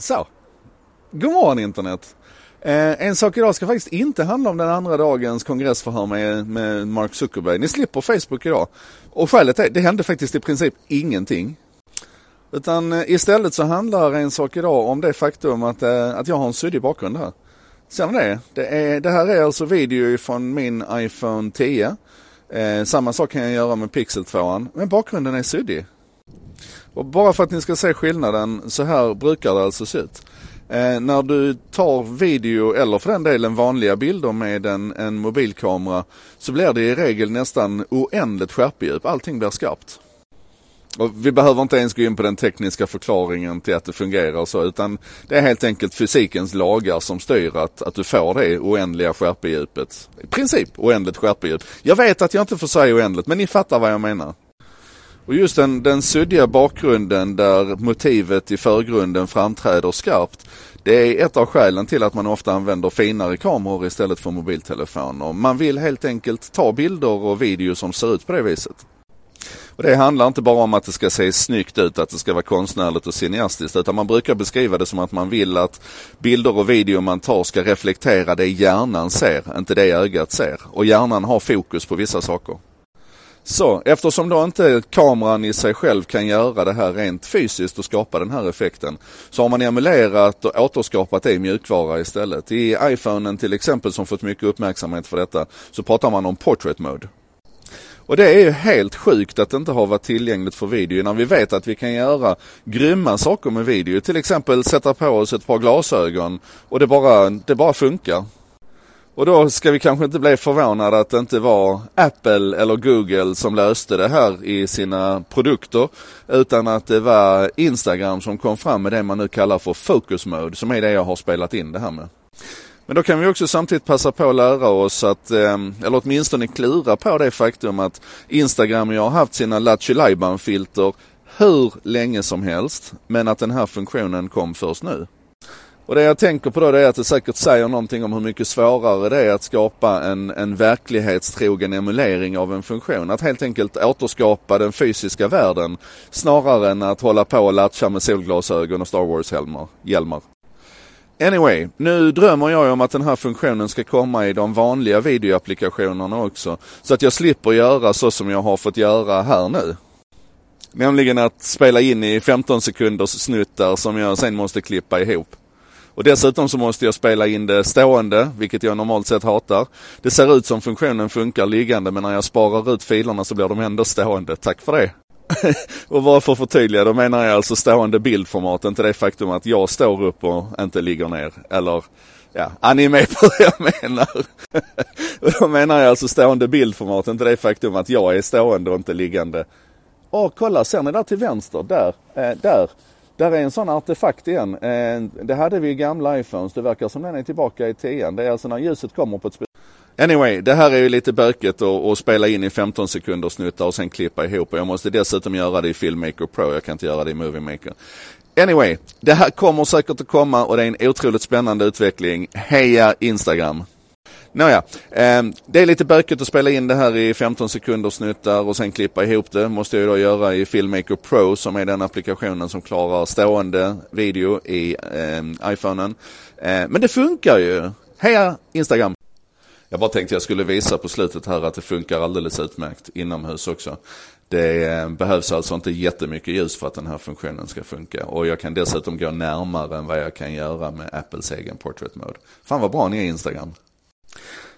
Så. God morgon internet. Eh, en sak idag ska faktiskt inte handla om den andra dagens kongressförhör med, med Mark Zuckerberg. Ni slipper Facebook idag. Och skälet är, det hände faktiskt i princip ingenting. Utan eh, istället så handlar en sak idag om det faktum att, eh, att jag har en suddig bakgrund här. Ser ni det? Det, är, det här är alltså video från min iPhone 10. Eh, samma sak kan jag göra med Pixel 2. Men bakgrunden är suddig. Och bara för att ni ska se skillnaden, så här brukar det alltså se ut. Eh, när du tar video eller för den delen vanliga bilder med en, en mobilkamera så blir det i regel nästan oändligt skärpedjup. Allting blir skarpt. Och vi behöver inte ens gå in på den tekniska förklaringen till att det fungerar och så utan det är helt enkelt fysikens lagar som styr att, att du får det oändliga skärpedjupet. I princip oändligt skärpedjup. Jag vet att jag inte får säga oändligt men ni fattar vad jag menar. Och just den, den suddiga bakgrunden där motivet i förgrunden framträder skarpt. Det är ett av skälen till att man ofta använder finare kameror istället för mobiltelefoner. Man vill helt enkelt ta bilder och video som ser ut på det viset. Och det handlar inte bara om att det ska se snyggt ut, att det ska vara konstnärligt och cineastiskt, utan man brukar beskriva det som att man vill att bilder och video man tar ska reflektera det hjärnan ser, inte det ögat ser. Och hjärnan har fokus på vissa saker. Så eftersom då inte kameran i sig själv kan göra det här rent fysiskt och skapa den här effekten så har man emulerat och återskapat det i mjukvara istället. I iPhonen till exempel som fått mycket uppmärksamhet för detta så pratar man om portrait mode. Och det är ju helt sjukt att det inte har varit tillgängligt för video när vi vet att vi kan göra grymma saker med video. Till exempel sätta på oss ett par glasögon och det bara, det bara funkar. Och då ska vi kanske inte bli förvånade att det inte var Apple eller Google som löste det här i sina produkter. Utan att det var Instagram som kom fram med det man nu kallar för Focus Mode som är det jag har spelat in det här med. Men då kan vi också samtidigt passa på att lära oss att, ehm, eller åtminstone klura på det faktum att Instagram ju har haft sina Lattjo filter hur länge som helst. Men att den här funktionen kom först nu. Och det jag tänker på då det är att det säkert säger någonting om hur mycket svårare det är att skapa en, en verklighetstrogen emulering av en funktion. Att helt enkelt återskapa den fysiska världen snarare än att hålla på och latcha med solglasögon och Star Wars-hjälmar. Anyway, nu drömmer jag om att den här funktionen ska komma i de vanliga videoapplikationerna också. Så att jag slipper göra så som jag har fått göra här nu. Nämligen att spela in i 15 sekunders snuttar som jag sen måste klippa ihop. Och dessutom så måste jag spela in det stående, vilket jag normalt sett hatar. Det ser ut som funktionen funkar liggande men när jag sparar ut filerna så blir de ändå stående. Tack för det! och bara för att förtydliga, då menar jag alltså stående bildformat, inte det faktum att jag står upp och inte ligger ner. Eller ja, är med på vad jag menar? och då menar jag alltså stående bildformat, inte det faktum att jag är stående och inte liggande. Åh, kolla, ser ni där till vänster? Där, eh, där. Där är en sån artefakt igen. Eh, det hade vi i gamla iPhones. Det verkar som den är tillbaka i 10 Det är alltså när ljuset kommer på ett Anyway, det här är ju lite bökigt att spela in i 15 sekunders snuttar och sen klippa ihop. Och jag måste dessutom göra det i Filmmaker Pro. Jag kan inte göra det i Movie Maker. Anyway, det här kommer säkert att komma och det är en otroligt spännande utveckling. Heja Instagram! Nåja, eh, det är lite bökigt att spela in det här i 15 sekunders snuttar och sen klippa ihop det. Måste jag då göra i Filmmaker Pro som är den applikationen som klarar stående video i eh, iPhonen. Eh, men det funkar ju. Heja Instagram! Jag bara tänkte jag skulle visa på slutet här att det funkar alldeles utmärkt inomhus också. Det eh, behövs alltså inte jättemycket ljus för att den här funktionen ska funka. Och jag kan dessutom gå närmare än vad jag kan göra med Apples egen Portrait Mode. Fan vad bra ni är Instagram.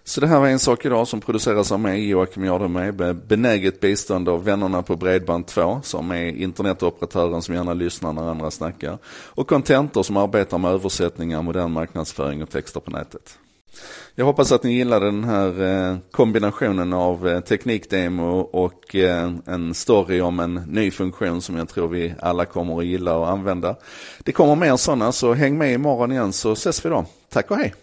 Så det här var en sak idag som produceras av mig, Joakim Jardenberg, med benäget bistånd av vännerna på Bredband2 som är internetoperatören som gärna lyssnar när andra snackar. Och Contentor som arbetar med översättningar, modern marknadsföring och texter på nätet. Jag hoppas att ni gillade den här eh, kombinationen av eh, teknikdemo och eh, en story om en ny funktion som jag tror vi alla kommer att gilla och använda. Det kommer mer sådana så häng med imorgon igen så ses vi då. Tack och hej!